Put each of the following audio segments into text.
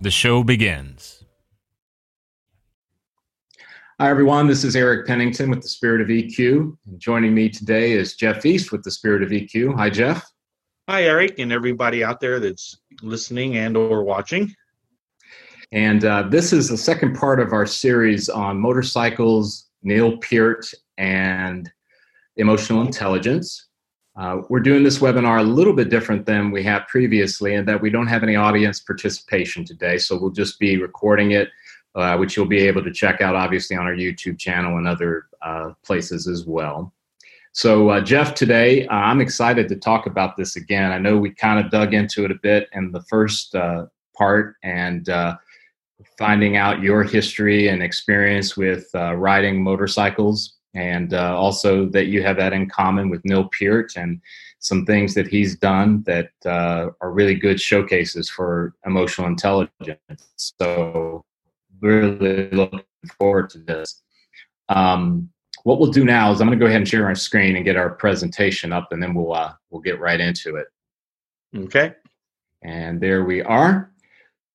the show begins. Hi, everyone. This is Eric Pennington with the Spirit of EQ. And joining me today is Jeff East with the Spirit of EQ. Hi, Jeff. Hi, Eric, and everybody out there that's listening and or watching. And uh, this is the second part of our series on motorcycles, Neil Peart, and emotional intelligence. Uh, we're doing this webinar a little bit different than we have previously in that we don't have any audience participation today. So we'll just be recording it, uh, which you'll be able to check out obviously on our YouTube channel and other uh, places as well. So, uh, Jeff, today uh, I'm excited to talk about this again. I know we kind of dug into it a bit in the first uh, part and finding out your history and experience with riding motorcycles and uh, also that you have that in common with Neil Peart and some things that he's done that uh, are really good showcases for emotional intelligence. So, really looking forward to this. Um, what we'll do now is I'm going to go ahead and share our screen and get our presentation up, and then we'll uh, we'll get right into it. Okay. And there we are.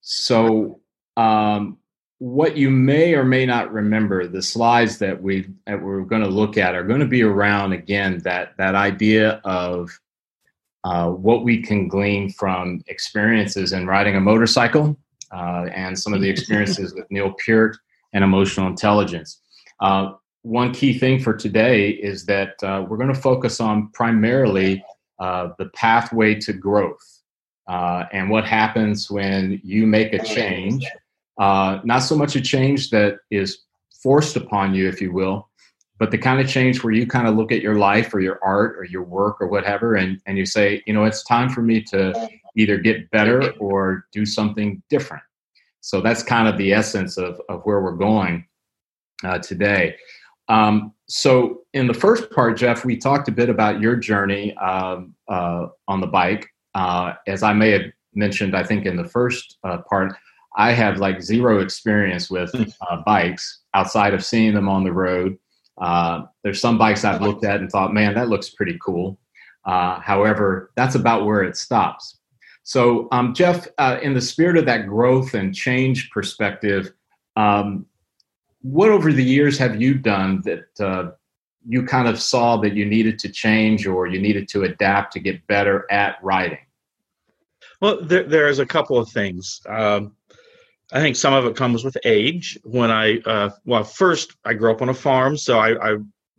So um, what you may or may not remember, the slides that we that we're going to look at are going to be around again that that idea of uh, what we can glean from experiences in riding a motorcycle uh, and some of the experiences with Neil Peart and emotional intelligence. Uh, one key thing for today is that uh, we're going to focus on primarily uh, the pathway to growth uh, and what happens when you make a change uh, not so much a change that is forced upon you, if you will, but the kind of change where you kind of look at your life or your art or your work or whatever, and, and you say, you know, it's time for me to either get better or do something different. So that's kind of the essence of, of where we're going uh, today. Um, so, in the first part, Jeff, we talked a bit about your journey um, uh, on the bike. Uh, as I may have mentioned, I think in the first uh, part, I have like zero experience with hmm. uh, bikes outside of seeing them on the road. Uh, there's some bikes I've looked at and thought, man, that looks pretty cool. Uh, however, that's about where it stops. So, um, Jeff, uh, in the spirit of that growth and change perspective, um, what over the years have you done that uh, you kind of saw that you needed to change or you needed to adapt to get better at riding? Well, there, there's a couple of things. Um, I think some of it comes with age. When I, uh, well, first I grew up on a farm, so I, I,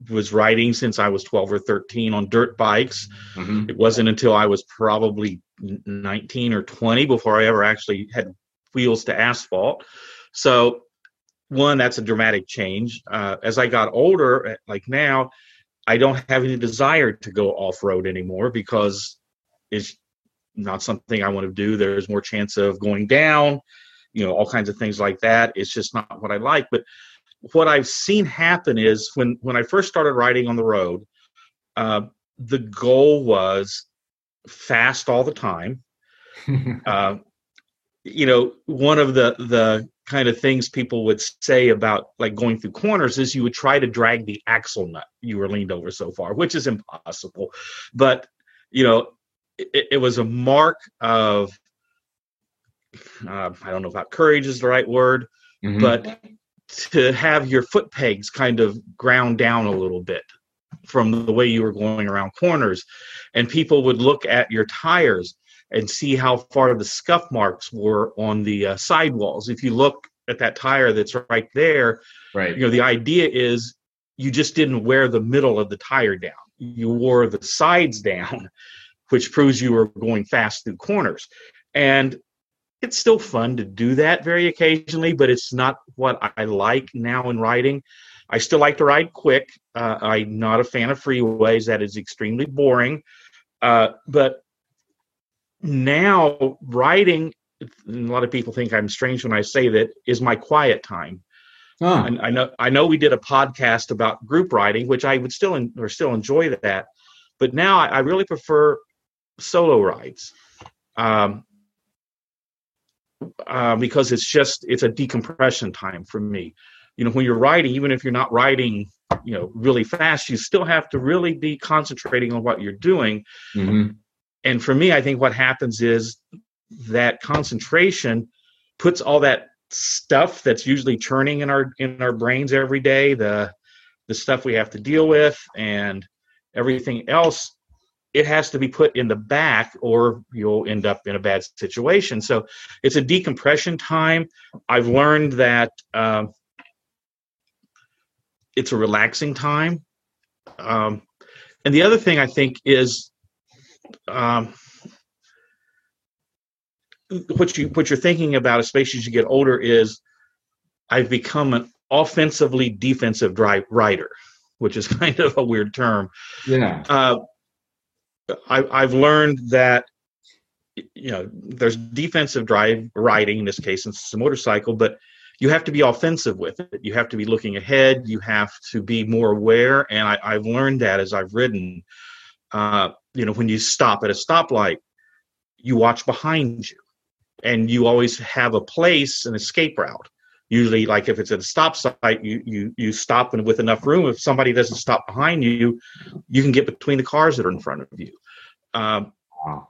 was riding since I was 12 or 13 on dirt bikes. Mm-hmm. It wasn't until I was probably 19 or 20 before I ever actually had wheels to asphalt. So, one, that's a dramatic change. Uh, as I got older, eh, like now, I don't have any desire to go off road anymore because it's not something I want to do. There's more chance of going down you know all kinds of things like that. It's just not what i like. But what i've seen happen is when when i first started riding on the road uh, the goal was fast all the time. Uh, you know one of the the kind of things people would say about like going through corners is you would try to drag the axle nut you were leaned over so far which is impossible. But you know it, it was a mark of uh, I don't know about courage is the right word, mm-hmm. but to have your foot pegs kind of ground down a little bit from the way you were going around corners. And people would look at your tires and see how far the scuff marks were on the uh, sidewalls. If you look at that tire that's right there, right. you know, the idea is you just didn't wear the middle of the tire down. You wore the sides down, which proves you were going fast through corners. And it's still fun to do that very occasionally, but it's not what I like now in riding. I still like to ride quick. Uh, I'm not a fan of freeways. That is extremely boring. Uh, but now riding, a lot of people think I'm strange when I say that, is my quiet time. Huh. And I know I know we did a podcast about group riding, which I would still or still enjoy that. But now I, I really prefer solo rides. Um, uh, because it's just it's a decompression time for me. You know, when you're writing even if you're not writing you know, really fast, you still have to really be concentrating on what you're doing. Mhm. And for me, I think what happens is that concentration puts all that stuff that's usually churning in our in our brains every day, the the stuff we have to deal with and everything else it has to be put in the back or you'll end up in a bad situation. So it's a decompression time. I've learned that um, it's a relaxing time. Um, and the other thing i think is um, what you what you're thinking about especially as you get older is i've become an offensively defensive drive rider which is kind of a weird term. Yeah. uh, I, I've learned that you know there's defensive drive riding in this case since it's a motorcycle, but you have to be offensive with it. You have to be looking ahead. You have to be more aware, and I, I've learned that as I've ridden. Uh, you know, when you stop at a stoplight, you watch behind you, and you always have a place, an escape route. Usually, like if it's at a stop site, you you you stop and with enough room. If somebody doesn't stop behind you, you can get between the cars that are in front of you. Um, Wow.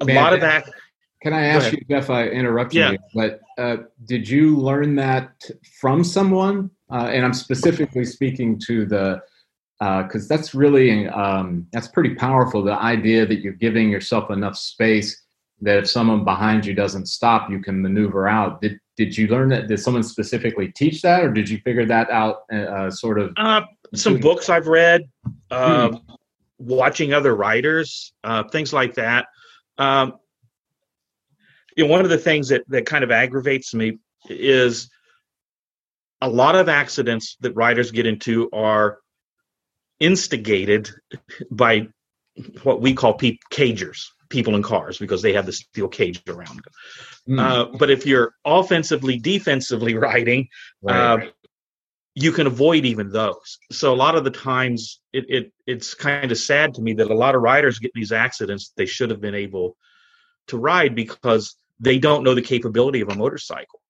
a Man, lot of that- that. Can I ask you, Jeff? I interrupt Yeah. you, but uh, did you learn that from someone? Uh, and I'm specifically speaking to the because that's really um, that's pretty powerful. The idea that you're giving yourself enough space that if someone behind you doesn't stop, you can maneuver out. Did did you learn that? Did someone specifically teach that, or did you figure that out? Uh, sort of. Uh, some books I've read, uh, watching other writers, uh, things like that. Um, you know, one of the things that that kind of aggravates me is a lot of accidents that writers get into are instigated by what we call cagers, people in cars, because they have the steel cage around them. Hmm, Uh, but if you're offensively, defensively riding, right. uh, you can avoid even those. So a lot of the times, it, it it's kind of sad to me that a lot of riders get these accidents they should have been able to ride because they don't know the capability of a motorcycle.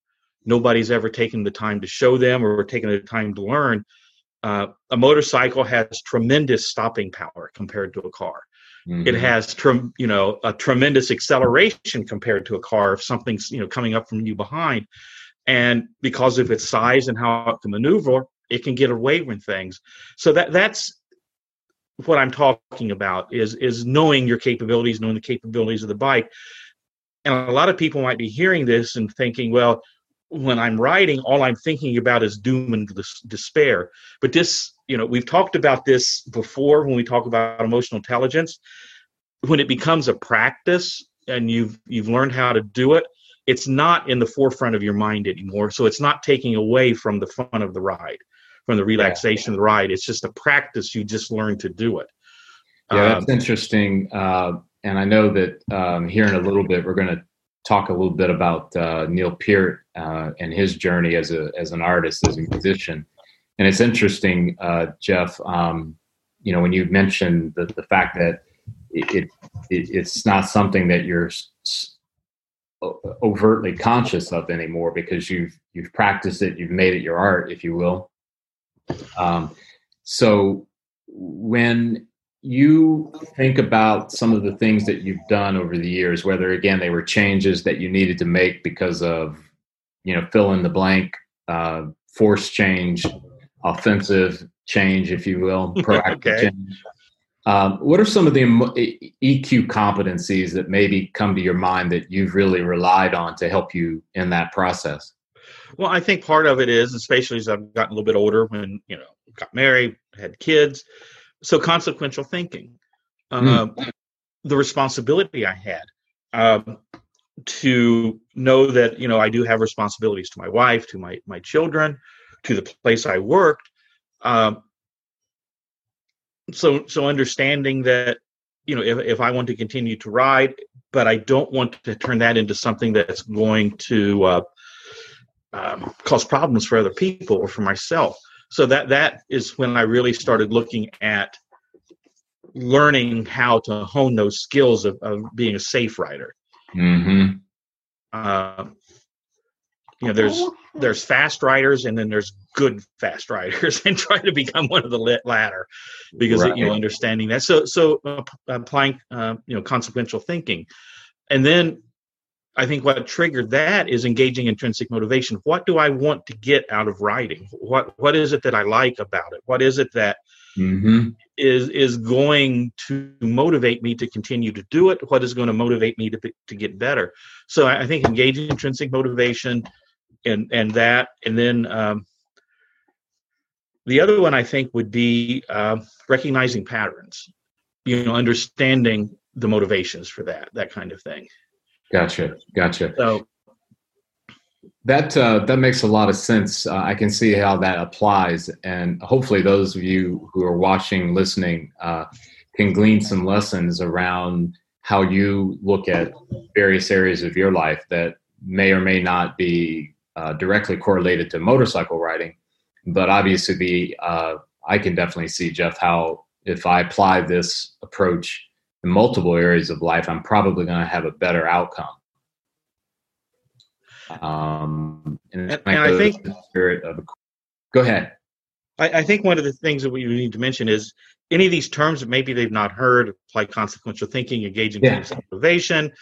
Nobody's ever taken the time to show them or taken the time to learn. Uh, a motorcycle has tremendous stopping power compared to a car it Mhm. has you know a tremendous acceleration compared to a car if something's you know coming up from you behind. And because of its size and how it can maneuver it can get away with things. So that that's what i'm talking about is is knowing your capabilities knowing the capabilities of the bike. And a lot of people might be hearing this and thinking well when i'm riding all i'm thinking about is doom and despair. But this you know we've talked about this before when we talk about emotional intelligence when it becomes a practice and you've you've learned how to do it it's not in the forefront of your mind anymore so it's not taking away from the fun of the ride from the relaxation of the ride it's just a practice you just learn to do it Yeah, Um, that's interesting. Uh, and I know that um, here in a little bit, we're going to talk a little bit about uh, Neil Peart uh, and his journey as a as an artist, as a musician. And it's interesting, uh, Jeff. Um, you know, when you mentioned the the fact that it, it, it it's not something that you're overtly conscious of anymore because you've you've practiced it, you've made it your art, if you will. Um, so when you think about some of the things that you've done over the years, whether again they were changes that you needed to make because of, you know, fill in the blank, uh, force change, offensive change, if you will, proactive Okay. change. Um, what are some of the EQ competencies that maybe come to your mind that you've really relied on to help you in that process? Well, I think part of it is, especially as I've gotten a little bit older, when you know, got married, had kids, so consequential thinking, mm. uh, the responsibility I had um, to know that you know I do have responsibilities to my wife, to my my children, to the place I worked. Um, so so understanding that you know if, if I want to continue to ride, but I don't want to turn that into something that's going to uh, um, cause problems for other people or for myself. So that that is when I really started looking at learning how to hone those skills of, of being a safe rider. Mm-hmm. Uh, you know, there's there's fast riders and then there's good fast riders, and try to become one of the latter because right. you know understanding that. So so uh, applying uh, you know consequential thinking, and then I think what triggered that is engaging intrinsic motivation. What do I want to get out of writing? What what is it that I like about it? What is it that mm-hmm. is is going to motivate me to continue to do it? What is going to motivate me to to get better? So I think engaging intrinsic motivation and and that, and then um, the other one I think would be uh, recognizing patterns. You know, understanding the motivations for that that kind of thing. Gotcha, gotcha. So that uh, that makes a lot of sense. Uh, I can see how that applies, and hopefully, those of you who are watching, listening, uh, can glean some lessons around how you look at various areas of your life that may or may not be uh, directly correlated to motorcycle riding, but obviously, the uh, I can definitely see Jeff how if I apply this approach in multiple areas of life, I'm probably going to have a better outcome. Um, and, and, and I think spirit of go ahead. I, I, think one of the things that we need to mention is any of these terms that maybe they've not heard, like consequential thinking, engaging yeah. motivation,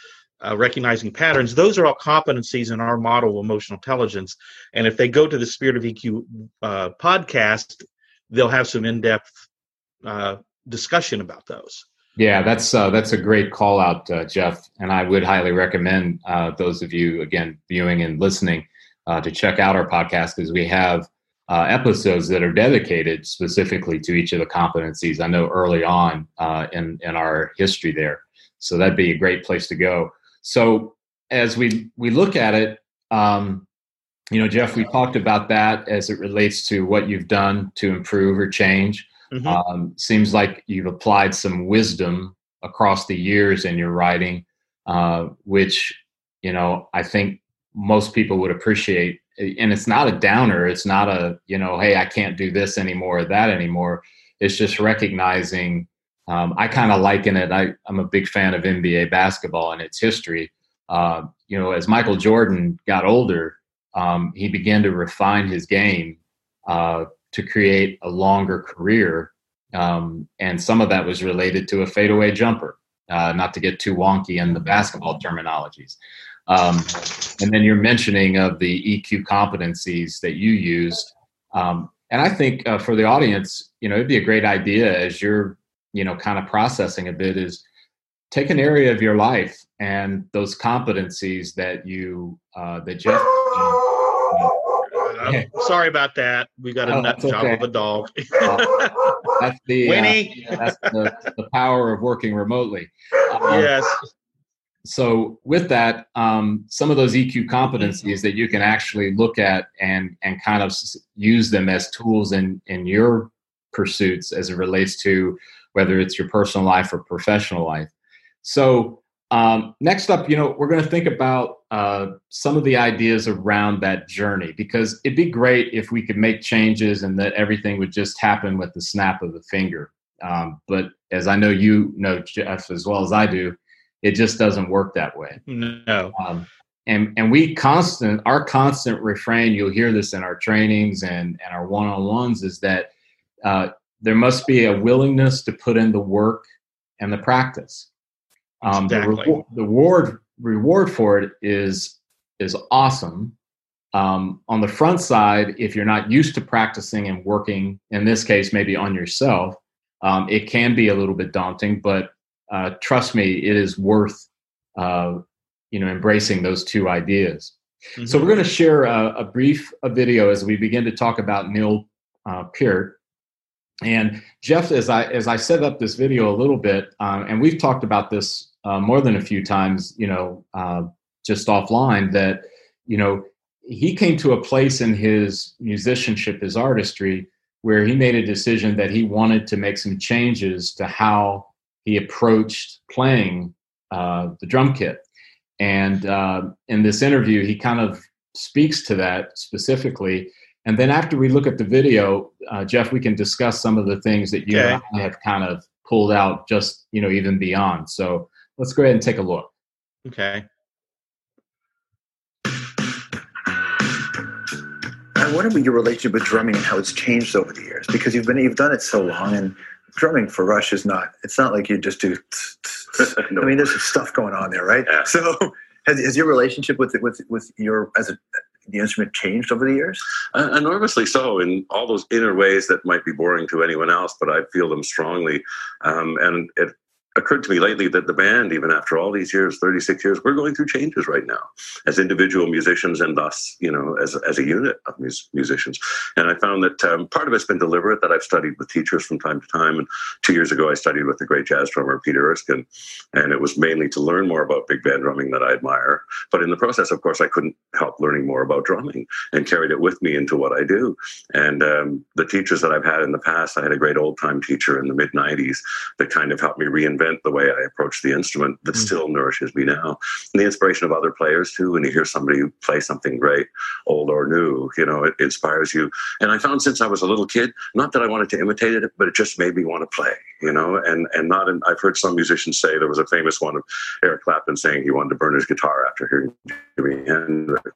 uh, recognizing patterns. Those are all competencies in our model of emotional intelligence. And if they go to the Spirit of EQ uh, podcast, they'll have some in-depth uh, discussion about those. Yeah, that's uh, that's a great call out, uh, Jeff, and I would highly recommend uh, those of you again viewing and listening to check out our podcast because we have episodes that are dedicated specifically to each of the competencies. I know early on in in our history there, so that'd be a great place to go. So as we we look at it, um, you know, Jeff, we talked about that as it relates to what you've done to improve or change. Mm-hmm. Um, seems like you've applied some wisdom across the years in your writing, uh, which you know I think most people would appreciate. And it's not a downer. It's not a you know, hey, I can't do this anymore or that anymore. It's just recognizing. Um, I kind of liken it. I, am a big fan of NBA basketball and its history. Uh, you know, as Michael Jordan got older, um, he began to refine his game uh, to create a longer career. Um, and some of that was related to a fadeaway jumper, uh, not to get too wonky in the basketball terminologies. Um, and then you're mentioning of the EQ competencies that you used. Um, and I think uh, for the audience, you know, it'd be a great idea as you're, you know, kind of processing a bit is take an area of your life and those competencies that you, uh, that Jeff, sorry about that. We got a oh, nut job okay. of a dog. that's the uh, Winnie. Uh, that's the, the, power of working remotely. Um, yes. So with that, um, some of those EQ competencies that you can actually look at and and kind of use them as tools in in your pursuits as it relates to whether it's your personal life or professional life. So um, next up, you know, we're going to think about uh, some of the ideas around that journey because it'd be great if we could make changes and that everything would just happen with the snap of the finger. Um, but as I know you know, Jeff, as well as I do, it just doesn't work that way. No. Um, and and we constant our constant refrain. You'll hear this in our trainings and and our one on ones is that uh, there must be a willingness to put in the work and the practice. Um, exactly. the, reward, the reward reward for it is is awesome. Um, on the front side, if you're not used to practicing and working, in this case, maybe on yourself, um, it can be a little bit daunting. But uh, trust me, it is worth uh, you know embracing those two ideas. Mm-hmm. So we're going to share a, a brief a video as we begin to talk about Neil uh, Peart. And Jeff, as I as I set up this video a little bit, um, and we've talked about this uh, more than a few times, you know, uh, just offline, that you know he came to a place in his musicianship, his artistry, where he made a decision that he wanted to make some changes to how he approached playing uh, the drum kit. And uh, in this interview, he kind of speaks to that specifically. And then after we look at the video, uh, Jeff, we can discuss some of the things that you okay. have kind of pulled out, just you know, even beyond. So let's go ahead and take a look. Okay. I wonder what your relationship with drumming and how it's changed over the years because you've been you've done it so long and drumming for Rush is not it's not like you just do no. I mean there's stuff going on there right yeah. so has, has your relationship with with with your as a the instrument changed over the years? Uh, enormously so, in all those inner ways that might be boring to anyone else, but I feel them strongly. Um, and it occurred to me lately that the band, even after all these years, 36 years, we're going through changes right now as individual musicians and thus, you know, as, as a unit of mus- musicians. And I found that um, part of it's been deliberate that I've studied with teachers from time to time. And two years ago, I studied with the great jazz drummer Peter Erskine. And it was mainly to learn more about big band drumming that I admire. But in the process, of course, I couldn't help learning more about drumming and carried it with me into what I do. And um, the teachers that I've had in the past, I had a great old time teacher in the mid 90s that kind of helped me reinvent the way I approach the instrument that mm. still nourishes me now. And the inspiration of other players too. When you hear somebody play something great, old or new, you know, it inspires you. And I found since I was a little kid, not that I wanted to imitate it, but it just made me want to play, you know, and, and not, in, I've heard some musicians say there was a famous one of Eric Clapton saying he wanted to burn his guitar after hearing Jimi Hendrix.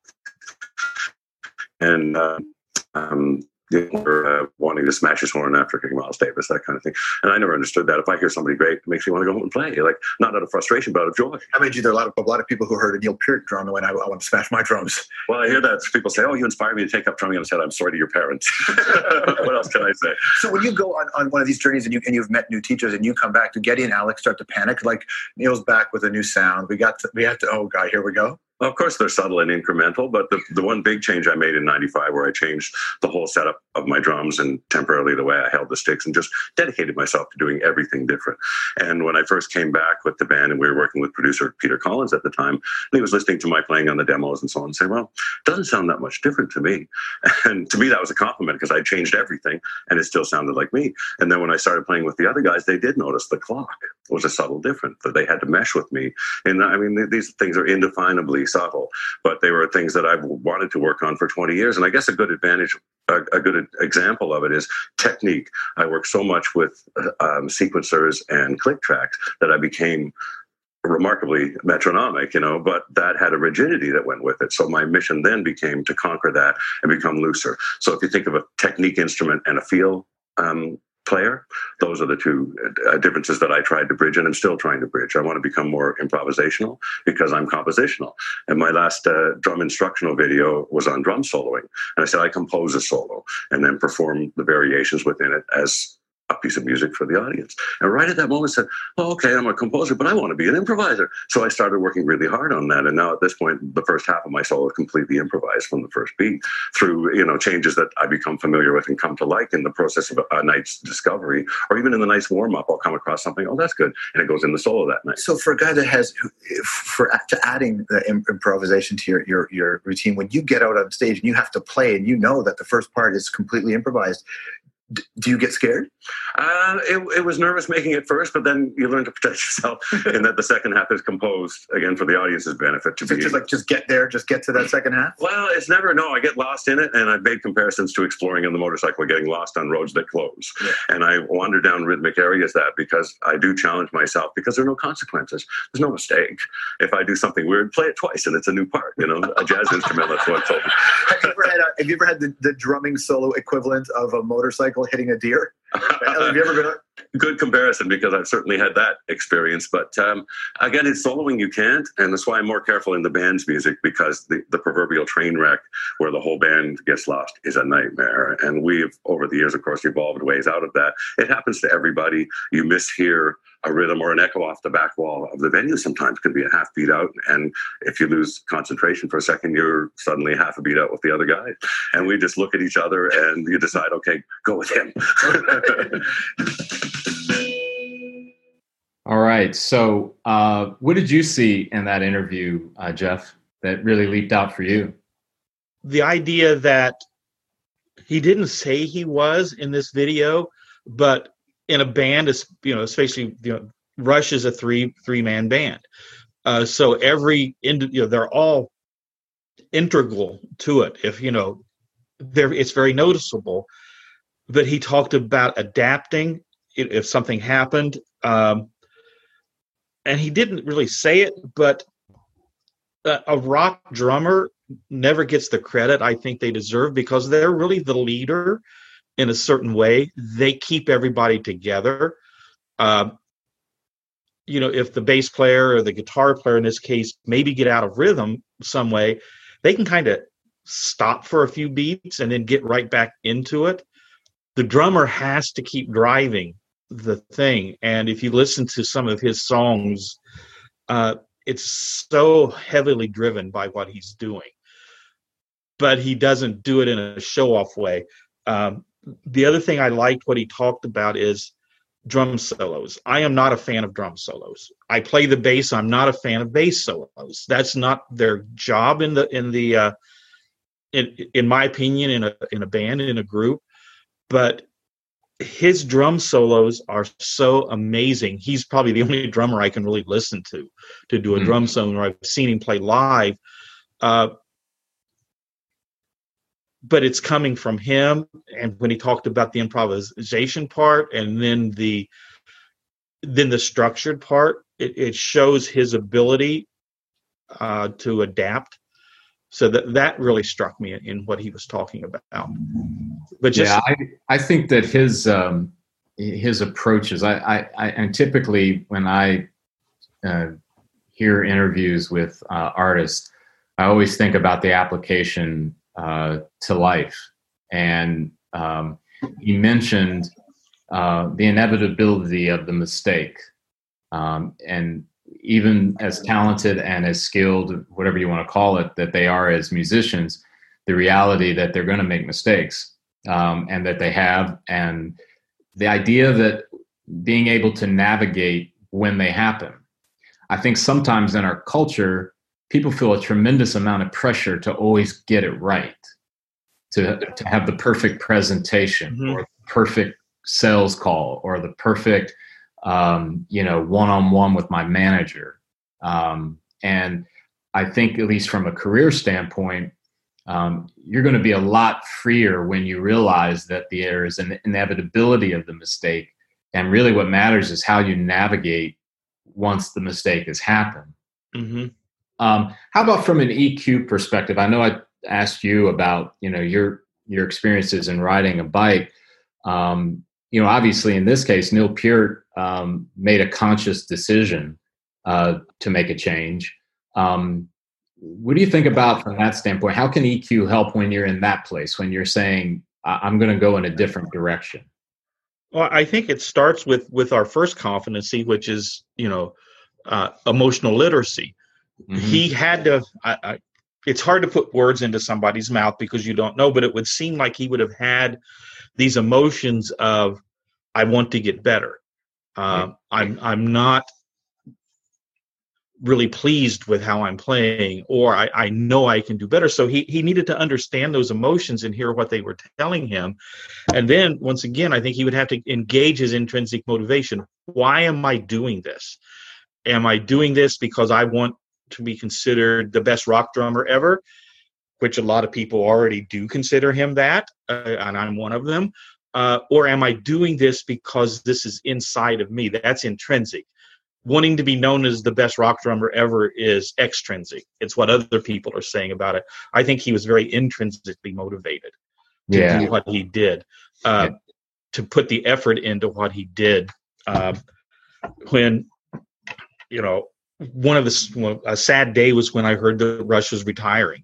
And, uh, um, or uh, wanting to smash his horn after kicking Miles Davis, that kind of thing. And I never understood that. If I hear somebody great, it makes me want to go home and play. Like not out of frustration, but out of joy. I mean, there are a lot of a lot of people who heard a Neil Peart drum and went, I, I want to smash my drums. Well, I hear that people say, "Oh, you inspired me to take up drumming," and I said, "I'm sorry to your parents." what else can I say? So when you go on, on one of these journeys and you and you've met new teachers and you come back, do Geddy and Alex start to panic? Like Neil's back with a new sound. We got to, we have to. Oh God, here we go. Of course, they're subtle and incremental, but the, the one big change I made in 95, where I changed the whole setup of my drums and temporarily the way I held the sticks and just dedicated myself to doing everything different. And when I first came back with the band and we were working with producer Peter Collins at the time, and he was listening to my playing on the demos and so on, and saying, well, it doesn't sound that much different to me. And to me, that was a compliment because I changed everything and it still sounded like me. And then when I started playing with the other guys, they did notice the clock was a subtle difference that they had to mesh with me. And I mean, these things are indefinably subtle, but they were things that I've wanted to work on for 20 years. And I guess a good advantage, a, a good example of it is technique. I work so much with um, sequencers and click tracks that I became remarkably metronomic, you know, but that had a rigidity that went with it. So my mission then became to conquer that and become looser. So if you think of a technique instrument and a feel um, player. Those are the two uh, differences that I tried to bridge and I'm still trying to bridge. I want to become more improvisational because I'm compositional. And my last uh, drum instructional video was on drum soloing. And I said, I compose a solo and then perform the variations within it as a piece of music for the audience. And right at that moment, I said, oh, okay, I'm a composer, but I want to be an improviser. So I started working really hard on that. And now at this point, the first half of my solo is completely improvised from the first beat through, you know, changes that I become familiar with and come to like in the process of a night's discovery, or even in the night's warm up, I'll come across something, oh, that's good. And it goes in the solo that night. So for a guy that has, for to adding the improvisation to your, your, your routine, when you get out on stage and you have to play and you know that the first part is completely improvised, do you get scared? Uh, it, it, was nervous making it first, but then you learn to protect yourself, and that the second half is composed again for the audience's benefit. To so be just like just get there, just get to that second half. Well, it's never no. I get lost in it, and I've made comparisons to exploring on the motorcycle, getting lost on roads that close, yeah. and I wander down rhythmic areas that because I do challenge myself because there are no consequences. There's no mistake. If I do something weird, play it twice, and it's a new part. You know, a jazz instrument. That's what I told me. have you ever had, have you ever had the, the drumming solo equivalent of a motorcycle? Hitting a deer? Have you ever been? Good comparison because I've certainly had that experience. But um, again, it's soloing you can't, and that's why I'm more careful in the band's music because the, the proverbial train wreck where the whole band gets lost is a nightmare. And we've over the years, of course, evolved ways out of that. It happens to everybody. You mishear a rhythm or an echo off the back wall of the venue sometimes can be a half beat out. And if you lose concentration for a second, you're suddenly half a beat out with the other guy. And we just look at each other and you decide, okay, go with him. All right. So, uh, what did you see in that interview, uh, Jeff, that really leaped out for you? The idea that he didn't say he was in this video, but in a band is you know especially you know rush is a three three man band uh, so every you know they're all integral to it if you know there it's very noticeable but he talked about adapting if something happened um, and he didn't really say it but a, a rock drummer never gets the credit i think they deserve because they're really the leader in a certain way. They keep everybody together. Uh, you know, if the bass player or the guitar player in this case maybe get out of rhythm some way, they can kind of stop for a few beats and then get right back into it. The drummer has to keep driving the thing. And if you listen to some of his songs, uh, it's so heavily driven by what he's doing. But he doesn't do it in a show off way. Um, the other thing I liked what he talked about is drum solos. I am not a fan of drum solos. I play the bass. I'm not a fan of bass solos. That's not their job in the in the uh, in in my opinion in a in a band in a group. But his drum solos are so amazing. He's probably the only drummer I can really listen to to do a mm-hmm. drum solo. I've seen him play live. Uh, but it's coming from him and when he talked about the improvisation part and then the then the structured part it, it shows his ability uh, to adapt so that that really struck me in what he was talking about but just, yeah I, I think that his um his approaches I, I, I and typically when i uh, hear interviews with uh, artists i always think about the application uh, to life. And um, he mentioned uh, the inevitability of the mistake. Um, and even as talented and as skilled, whatever you want to call it, that they are as musicians, the reality that they're going to make mistakes um, and that they have. And the idea that being able to navigate when they happen. I think sometimes in our culture, people feel a tremendous amount of pressure to always get it right, to, to have the perfect presentation mm-hmm. or perfect sales call or the perfect, um, you know, one-on-one with my manager. Um, and I think, at least from a career standpoint, um, you're going to be a lot freer when you realize that there is an inevitability of the mistake. And really, what matters is how you navigate once the mistake has happened. Mm-hmm. Um, how about from an EQ perspective? I know I asked you about you know your your experiences in riding a bike. Um, you know, obviously in this case, Neil Peart um, made a conscious decision uh, to make a change. Um, what do you think about from that standpoint? How can EQ help when you're in that place when you're saying I'm going to go in a different direction? Well, I think it starts with with our first competency, which is you know uh, emotional literacy. Mm-hmm. He had to. I, I, it's hard to put words into somebody's mouth because you don't know, but it would seem like he would have had these emotions of, "I want to get better." Uh, I'm I'm not really pleased with how I'm playing, or I, I know I can do better. So he he needed to understand those emotions and hear what they were telling him, and then once again, I think he would have to engage his intrinsic motivation. Why am I doing this? Am I doing this because I want to be considered the best rock drummer ever, which a lot of people already do consider him that, uh, and I'm one of them? Uh, or am I doing this because this is inside of me? That's intrinsic. Wanting to be known as the best rock drummer ever is extrinsic. It's what other people are saying about it. I think he was very intrinsically motivated to yeah. do what he did, uh, yeah. to put the effort into what he did Uh, when you know one of the a sad day was when I heard that Rush was retiring.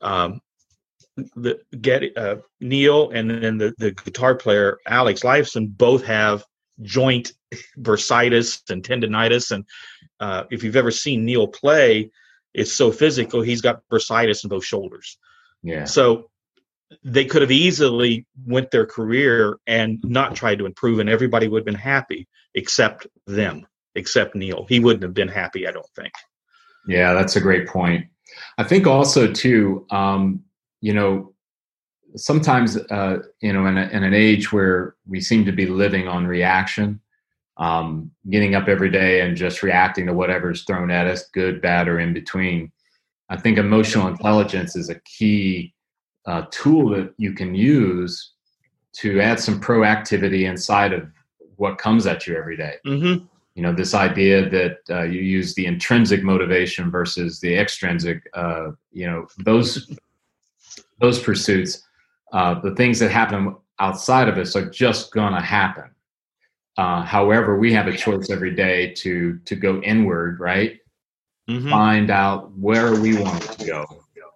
Um, the get uh, Neil and then the, the guitar player Alex Lifeson both have joint bursitis and tendonitis, and uh, if you've ever seen Neil play, it's so physical. He's got bursitis in both shoulders. Yeah. So they could have easily went their career and not tried to improve, and everybody would have been happy except them, except Neil. He wouldn't have been happy, I don't think. Yeah, that's a great point. I think also too, um, you know, sometimes uh, you know, in, a, in an age where we seem to be living on reaction, um, getting up every day and just reacting to whatever's thrown at us, good, bad, or in between. I think emotional intelligence is a key uh, tool that you can use to add some proactivity inside of what comes at you every day. Mm-hmm. You know, this idea that uh, you use the intrinsic motivation versus the extrinsic. Uh, you know, those those pursuits, uh, the things that happen outside of us are just gonna happen. Uh, however, we have a choice every day to to go inward, right? Mm-hmm. Find out where we want to go,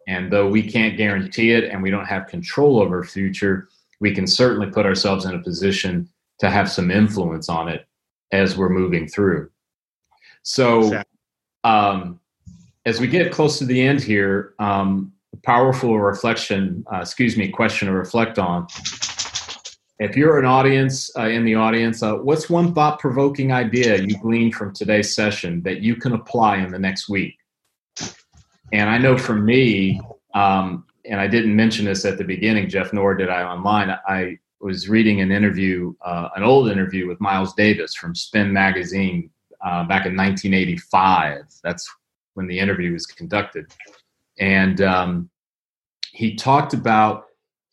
and though we can't guarantee it and we don't have control over future, we can certainly put ourselves in a position to have some influence on it as we're moving through. So, um, as we get close to the end here, um, powerful reflection, uh, excuse me, question to reflect on. If you're an audience uh, in the audience, uh, what's one thought provoking idea you gleaned from today's session that you can apply in the next week? And I know for me, um, and I didn't mention this at the beginning, Jeff, nor did I online. I was reading an interview, uh, an old interview with Miles Davis from Spin Magazine uh, back in 1985. That's when the interview was conducted. And um, he talked about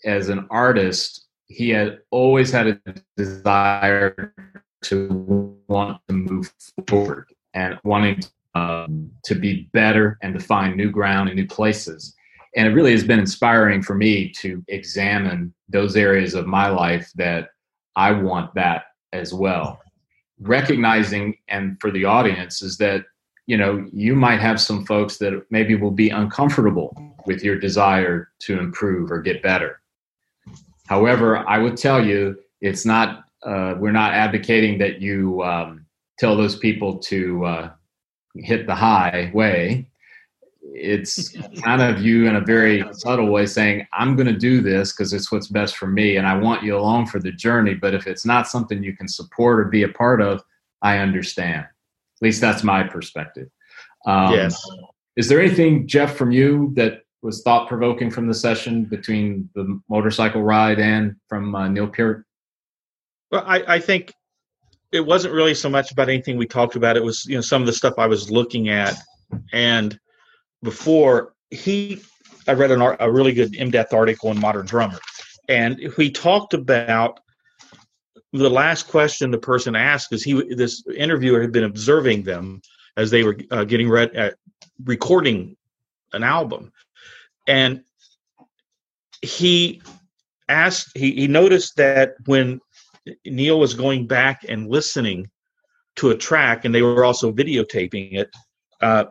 as an artist, he had always had a desire to want to move forward and wanting um, to be better and to find new ground and new places. And it really has been inspiring for me to examine those areas of my life that I want that as well. Recognizing, and for the audience, is that you know you might have some folks that maybe will be uncomfortable with your desire to improve or get better. However, I would tell you it's not. Uh, we're not advocating that you um, tell those people to uh, hit the high way. It's kind of you in a very subtle way saying, I'm going to do this because it's what's best for me and I want you along for the journey. But if it's not something you can support or be a part of, I understand. At least that's my perspective. Um, yes. Is there anything, Jeff, from you that was thought provoking from the session between the motorcycle ride and from uh, Neil Peart? Well, I, I think it wasn't really so much about anything we talked about. It was you know some of the stuff I was looking at, and before he, I read an, a really good in-depth article in Modern Drummer, and we talked about the last question the person asked is he this interviewer had been observing them as they were uh, getting ready at uh, recording an album, and he asked he, he noticed that when Neil was going back and listening to a track, and they were also videotaping it. Uh,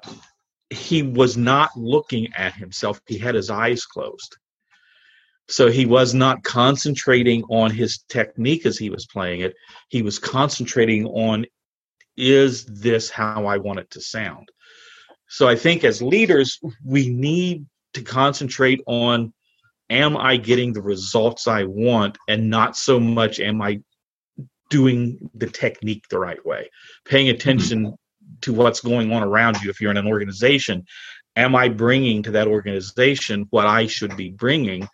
he was not looking at himself; he had his eyes closed, so he was not concentrating on his technique as he was playing it. He was concentrating on, "Is this how I want it to sound?" So I think as leaders, we need to concentrate on am I getting the results I want and not so much am I doing the technique the right way, paying mm-hmm. attention to what's going on around you if you're in an organization. Am I bringing to that organization what I should be bringing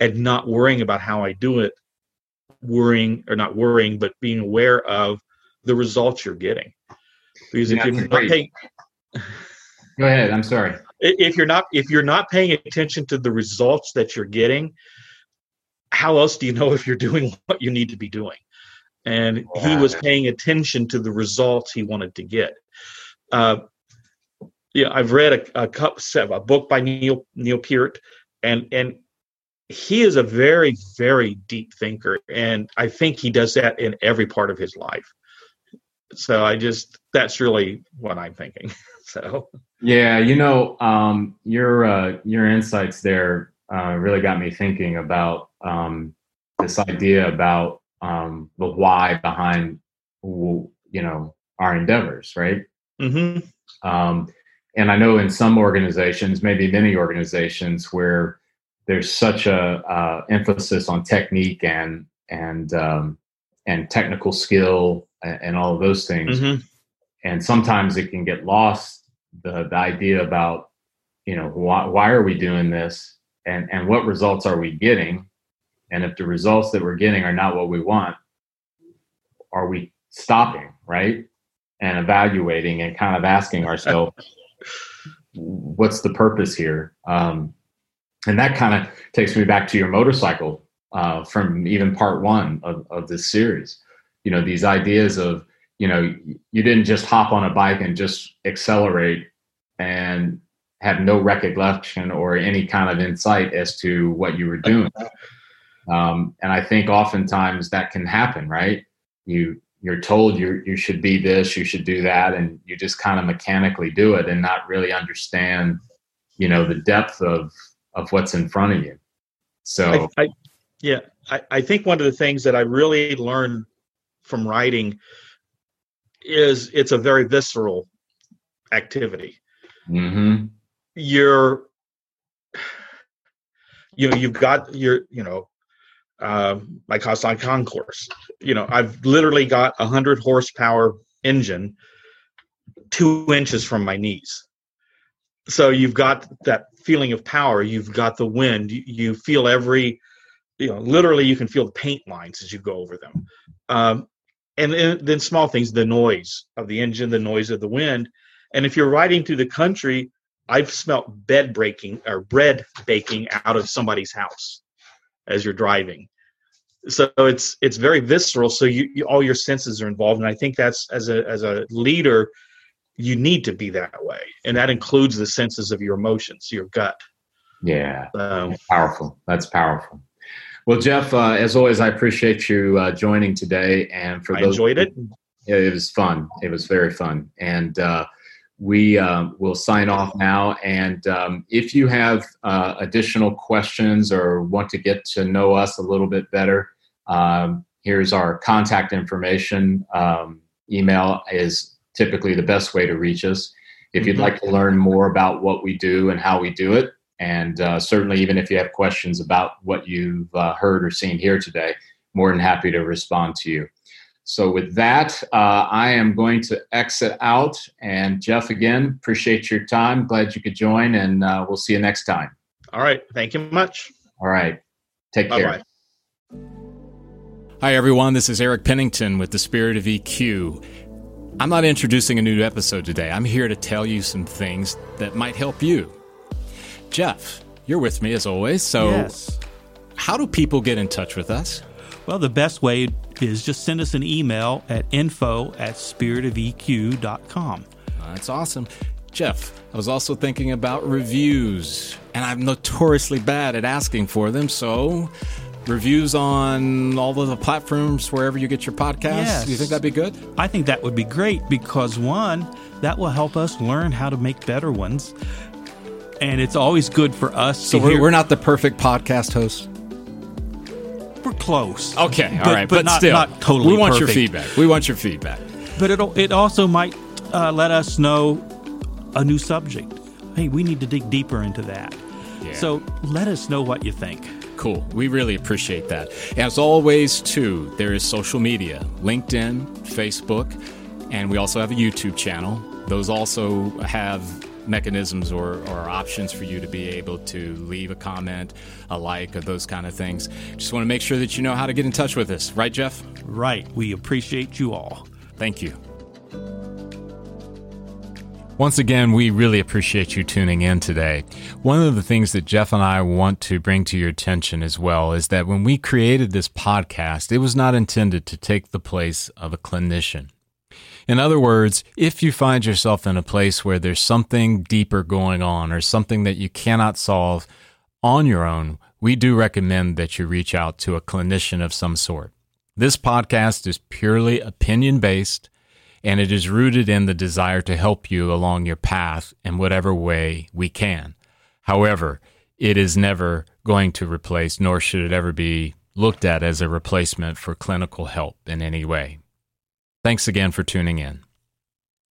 and not worrying about how I do it, worrying or not worrying, but being aware of the results you're getting. Because if you're not paying, Go ahead. I'm sorry if you're not if you're not paying attention to the results that you're getting how else do you know if you're doing what you need to be doing and he was paying attention to the results he wanted to get uh, yeah i've read a, a, cup, a book by neil neil peart and and he is a very very deep thinker and i think he does that in every part of his life So I just that's really what I'm thinking. so yeah, you know, um, your uh, your insights there uh, really got me thinking about um, this idea about um, the why behind you know our endeavors, right? Mm-hmm. Um, and I know in some organizations, maybe many organizations, where there's such a uh, emphasis on technique and and um, and technical skill and, and, all of those things, mm-hmm. and sometimes it can get lost the the idea about you know why why are we doing this? And and what results are we getting, and if the results that we're getting are not what we want, are we stopping right? And evaluating and kind of asking ourselves what's the purpose here? Um, and that kind of takes me back to your motorcycle uh, from even part one of, of this series. You know these ideas of you know you didn't just hop on a bike and just accelerate and have no recollection or any kind of insight as to what you were doing. Um, and i think oftentimes that can happen right? You you're told you you should be this, you should do that, and you just kind of mechanically do it and not really understand, you know, the depth of of what's in front of you. So, I, I, yeah, I, I think one of the things that I really learned from riding is it's a very visceral activity. Mm-hmm. You're, you know, you've got your, you know, uh, my Kawasaki Concours. You know, I've literally got a hundred horsepower engine two inches from my knees. So you've got that feeling of power. You've got the wind. You, you feel every, you know, literally you can feel the paint lines as you go over them. Um, and then, then small things, the noise of the engine, the noise of the wind. And if you're riding through the country, I've smelt bed breaking or bread baking out of somebody's house as you're driving so it's it's very visceral so you, you, all your senses are involved and i think that's as a as a leader you need to be that way. And that includes the senses of your emotions your gut. Yeah. Um, powerful. That's powerful. Well jeff uh, as always i appreciate you uh, joining today and for I those enjoyed it. It was fun. It was very fun. And uh, we um, will sign off now. And um, if you have uh, additional questions or want to get to know us a little bit better, um, here's our contact information. Um, email is typically the best way to reach us. If you'd mm-hmm. like to learn more about what we do and how we do it, and uh, certainly even if you have questions about what you've uh, heard or seen here today, more than happy to respond to you. So, with that, uh, I am going to exit out. And Jeff, again, appreciate your time. Glad you could join, and uh, we'll see you next time. All right. Thank you much. All right. Take Bye-bye. care. Hi, everyone. This is Eric Pennington with the Spirit of EQ. I'm not introducing a new episode today. I'm here to tell you some things that might help you. Jeff, you're with me as always. So, yes. how do people get in touch with us? Well, the best way is just send us an email at info at spiritofeq.com. That's awesome. Jeff, I was also thinking about reviews, and I'm notoriously bad at asking for them. So, reviews on all of the platforms wherever you get your podcasts. Yes. Do you think that'd be good? I think that would be great because one, that will help us learn how to make better ones. And it's always good for us. So we're, we're not the perfect podcast hosts we're close. Okay, all but, right, but, but, not, still, not totally. We want perfect. your feedback. We want your feedback. But it it also might uh, let us know a new subject. Hey, we need to dig deeper into that. Yeah. So let us know what you think. Cool. We really appreciate that. As always, too, there is social media LinkedIn, Facebook, and we also have a YouTube channel. Those also have mechanisms or, or options for you to be able to leave a comment, a like, or those kind of things. Just want to make sure that you know how to get in touch with us. Right, Jeff? Right. We appreciate you all. Thank you. Once again, we really appreciate you tuning in today. One of the things that Jeff and I want to bring to your attention as well is that when we created this podcast, it was not intended to take the place of a clinician. In other words, if you find yourself in a place where there's something deeper going on or something that you cannot solve on your own, we do recommend that you reach out to a clinician of some sort. This podcast is purely opinion based, and it is rooted in the desire to help you along your path in whatever way we can. However, it is never going to replace, nor should it ever be looked at as a replacement for clinical help in any way. Thanks again for tuning in.